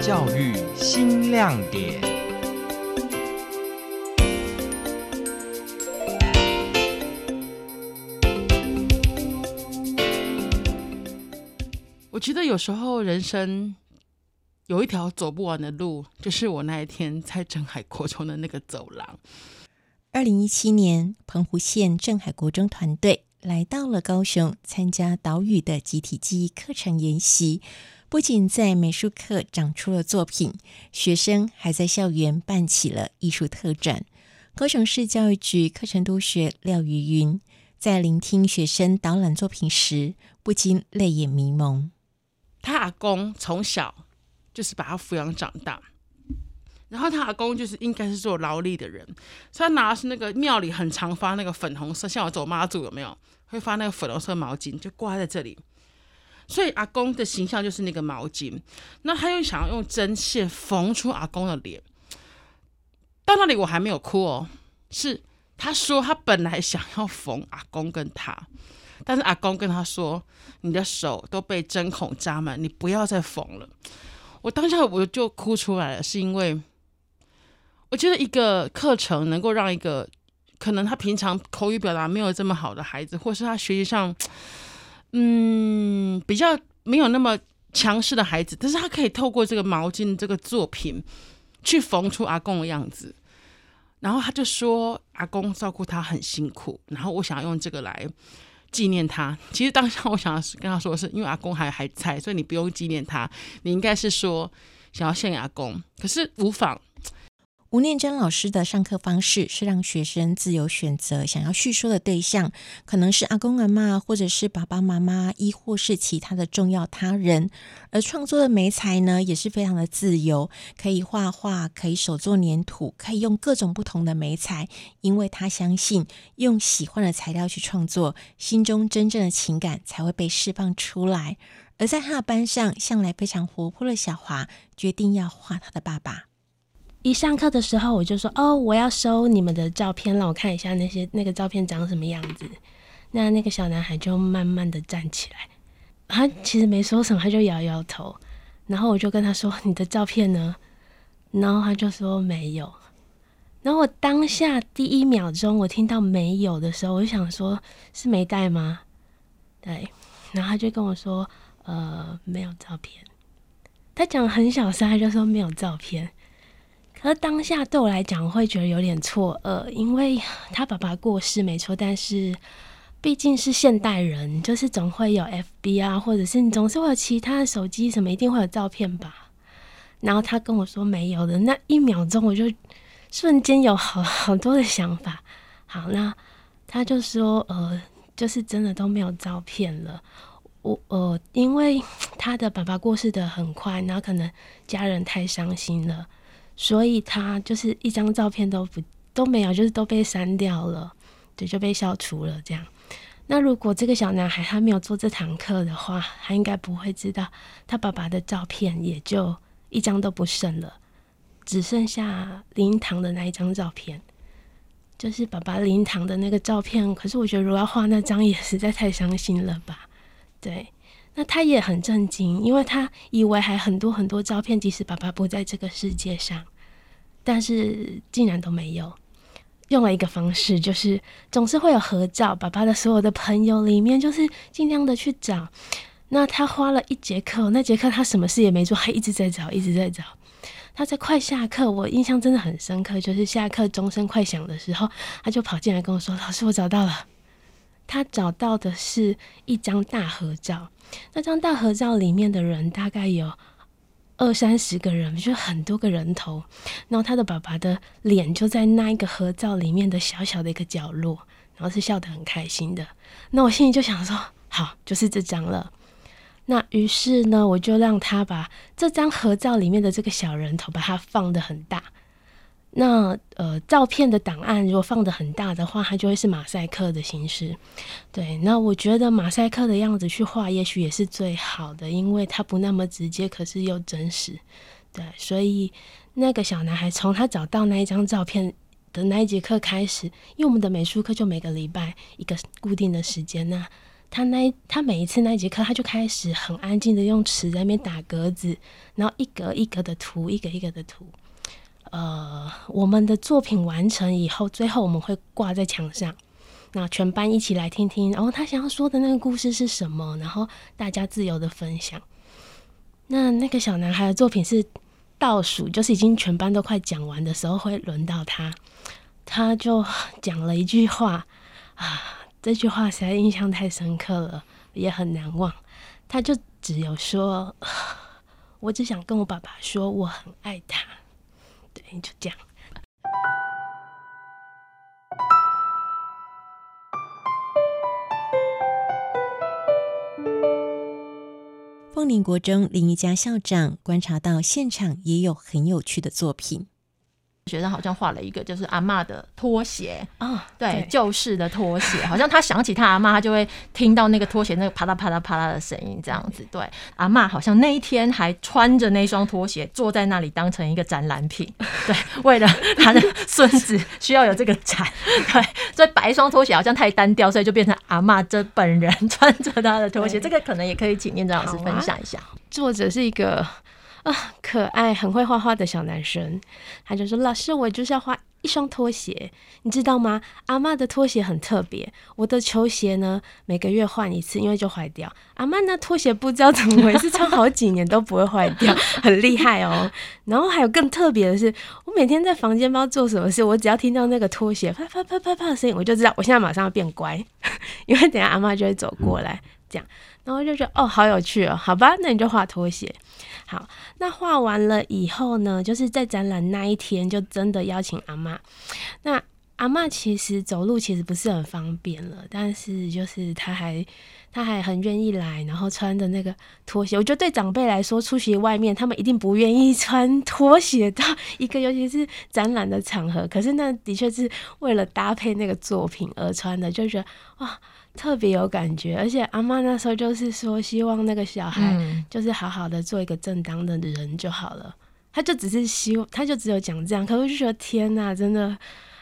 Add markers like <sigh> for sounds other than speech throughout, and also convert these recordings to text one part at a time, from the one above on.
教育新亮点。我觉得有时候人生有一条走不完的路，就是我那一天在镇海国中的那个走廊。二零一七年，澎湖县镇海国中团队来到了高雄，参加岛屿的集体记忆课程研习。不仅在美术课长出了作品，学生还在校园办起了艺术特展。高雄市教育局课程督学廖瑜云在聆听学生导览作品时，不禁泪眼迷蒙。他阿公从小就是把他抚养长大，然后他阿公就是应该是做劳力的人，他拿的是那个庙里很常发那个粉红色，像我走妈祖有没有会发那个粉红色毛巾，就挂在这里。所以阿公的形象就是那个毛巾，那他又想要用针线缝出阿公的脸。到那里我还没有哭哦，是他说他本来想要缝阿公跟他，但是阿公跟他说：“你的手都被针孔扎满，你不要再缝了。”我当下我就哭出来了，是因为我觉得一个课程能够让一个可能他平常口语表达没有这么好的孩子，或是他学习上。嗯，比较没有那么强势的孩子，但是他可以透过这个毛巾这个作品去缝出阿公的样子。然后他就说，阿公照顾他很辛苦，然后我想要用这个来纪念他。其实当下我想要跟他说的是，因为阿公还还在，所以你不用纪念他，你应该是说想要献给阿公。可是无妨。吴念真老师的上课方式是让学生自由选择想要叙说的对象，可能是阿公阿嬷，或者是爸爸妈妈，亦或是其他的重要他人。而创作的媒材呢，也是非常的自由，可以画画，可以手作黏土，可以用各种不同的媒材，因为他相信用喜欢的材料去创作，心中真正的情感才会被释放出来。而在他的班上，向来非常活泼的小华决定要画他的爸爸。一上课的时候，我就说：“哦，我要收你们的照片，让我看一下那些那个照片长什么样子。”那那个小男孩就慢慢的站起来，他其实没说什么，他就摇摇头。然后我就跟他说：“你的照片呢？”然后他就说：“没有。”然后我当下第一秒钟，我听到“没有”的时候，我就想说：“是没带吗？”对。然后他就跟我说：“呃，没有照片。”他讲很小声，他就说：“没有照片。”而当下对我来讲，会觉得有点错愕，因为他爸爸过世没错，但是毕竟是现代人，就是总会有 FB 啊，或者是你总是会有其他的手机什么，一定会有照片吧。然后他跟我说没有的，那一秒钟我就瞬间有好 <laughs> 好多的想法。好，那他就说呃，就是真的都没有照片了。我呃，因为他的爸爸过世的很快，然后可能家人太伤心了。所以他就是一张照片都不都没有，就是都被删掉了，对，就被消除了这样。那如果这个小男孩他没有做这堂课的话，他应该不会知道他爸爸的照片也就一张都不剩了，只剩下灵堂的那一张照片，就是爸爸灵堂的那个照片。可是我觉得如果要画那张也实在太伤心了吧，对。那他也很震惊，因为他以为还很多很多照片，即使爸爸不在这个世界上，但是竟然都没有。用了一个方式，就是总是会有合照，爸爸的所有的朋友里面，就是尽量的去找。那他花了一节课，那节课他什么事也没做，还一直在找，一直在找。他在快下课，我印象真的很深刻，就是下课钟声快响的时候，他就跑进来跟我说：“老师，我找到了。”他找到的是一张大合照。那张大合照里面的人大概有二三十个人，就很多个人头。然后他的爸爸的脸就在那一个合照里面的小小的一个角落，然后是笑得很开心的。那我心里就想说，好，就是这张了。那于是呢，我就让他把这张合照里面的这个小人头，把它放得很大。那呃，照片的档案如果放得很大的话，它就会是马赛克的形式。对，那我觉得马赛克的样子去画，也许也是最好的，因为它不那么直接，可是又真实。对，所以那个小男孩从他找到那一张照片的那一节课开始，因为我们的美术课就每个礼拜一个固定的时间，那他那他每一次那一节课，他就开始很安静的用尺在那边打格子，然后一格一格的涂，一格一格的涂。呃，我们的作品完成以后，最后我们会挂在墙上，那全班一起来听听，然后他想要说的那个故事是什么，然后大家自由的分享。那那个小男孩的作品是倒数，就是已经全班都快讲完的时候，会轮到他，他就讲了一句话啊，这句话实在印象太深刻了，也很难忘。他就只有说，<sighs> 我只想跟我爸爸说，我很爱他。对，就这样。凤林国中林一家校长观察到现场也有很有趣的作品。学生好像画了一个，就是阿嬷的拖鞋啊、哦，对，旧式的拖鞋，<laughs> 好像他想起他阿妈，他就会听到那个拖鞋那个啪嗒啪嗒啪嗒的声音，这样子。对，阿妈好像那一天还穿着那双拖鞋坐在那里当成一个展览品，<laughs> 对，为了他的孙子需要有这个展，<laughs> 对，所以白双拖鞋好像太单调，所以就变成阿嬷这本人穿着他的拖鞋。这个可能也可以请念真老师分享一下。作者是一个。啊，可爱，很会画画的小男生，他就说：“老师，我就是要画一双拖鞋，你知道吗？阿妈的拖鞋很特别，我的球鞋呢，每个月换一次，因为就坏掉。阿妈那拖鞋不知道怎么回事，穿好几年都不会坏掉，很厉害哦。然后还有更特别的是，我每天在房间不知道做什么事，我只要听到那个拖鞋啪啪啪啪啪的声音，我就知道我现在马上要变乖，因为等下阿妈就会走过来，这样。”然后就觉得哦，好有趣哦，好吧，那你就画拖鞋。好，那画完了以后呢，就是在展览那一天，就真的邀请阿妈。那阿嬷其实走路其实不是很方便了，但是就是她还她还很愿意来，然后穿的那个拖鞋。我觉得对长辈来说，出席外面他们一定不愿意 <laughs> 穿拖鞋到一个，尤其是展览的场合。可是那的确是为了搭配那个作品而穿的，就觉得哇。特别有感觉，而且阿嬷那时候就是说，希望那个小孩就是好好的做一个正当的人就好了。嗯、他就只是希望，他就只有讲这样。可是我就觉得天哪，真的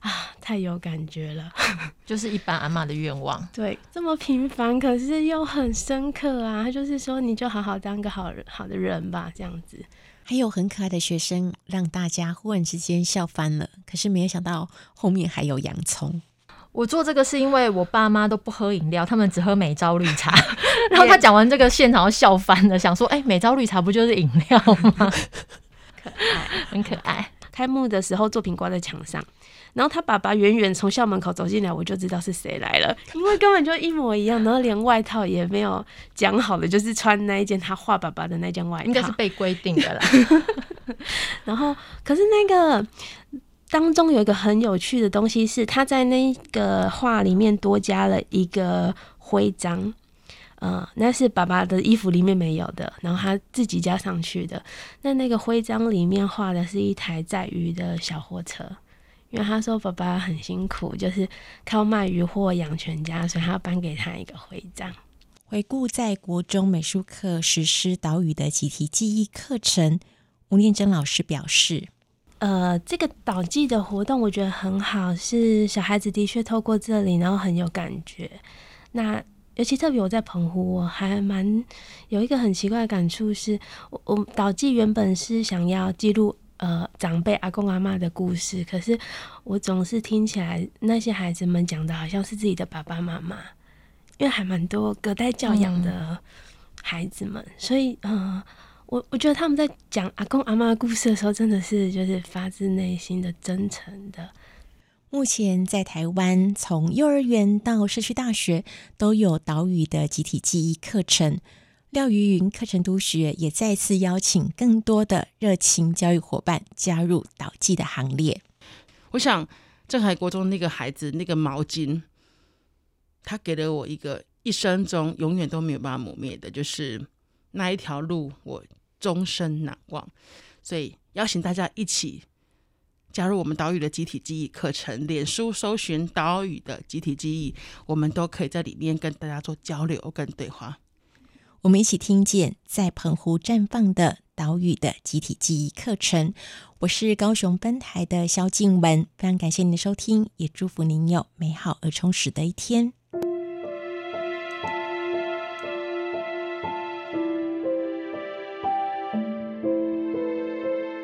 啊，太有感觉了，<laughs> 就是一般阿妈的愿望。对，这么平凡，可是又很深刻啊。他就是说，你就好好当个好人，好的人吧，这样子。还有很可爱的学生，让大家忽然之间笑翻了。可是没有想到后面还有洋葱。我做这个是因为我爸妈都不喝饮料，他们只喝美招绿茶。<laughs> 然后他讲完这个，现场都笑翻了，想说：“哎、欸，美招绿茶不就是饮料吗？”可爱，很可爱。开幕的时候，作品挂在墙上，然后他爸爸远远从校门口走进来，我就知道是谁来了，因为根本就一模一样，然后连外套也没有讲好的，就是穿那一件他画爸爸的那件外套，应该是被规定的啦。<laughs> 然后，可是那个。当中有一个很有趣的东西，是他在那个画里面多加了一个徽章，呃，那是爸爸的衣服里面没有的，然后他自己加上去的。那那个徽章里面画的是一台载鱼的小货车，因为他说爸爸很辛苦，就是靠卖鱼货养全家，所以他要颁给他一个徽章。回顾在国中美术课实施岛屿的集体记忆课程，吴念真老师表示。呃，这个岛记的活动我觉得很好，是小孩子的确透过这里，然后很有感觉。那尤其特别我在澎湖，我还蛮有一个很奇怪的感触是，我我导记原本是想要记录呃长辈阿公阿妈的故事，可是我总是听起来那些孩子们讲的好像是自己的爸爸妈妈，因为还蛮多隔代教养的孩子们，嗯、所以嗯。呃我我觉得他们在讲阿公阿妈的故事的时候，真的是就是发自内心的、真诚的。目前在台湾，从幼儿园到社区大学都有岛屿的集体记忆课程。廖瑜云课程督学也再次邀请更多的热情教育伙伴加入岛记的行列。我想镇海国中那个孩子那个毛巾，他给了我一个一生中永远都没有办法磨灭的，就是那一条路我。终身难忘，所以邀请大家一起加入我们岛屿的集体记忆课程。脸书搜寻岛屿的集体记忆，我们都可以在里面跟大家做交流跟对话。我们一起听见在澎湖绽放的岛屿的集体记忆课程。我是高雄分台的肖静文，非常感谢您的收听，也祝福您有美好而充实的一天。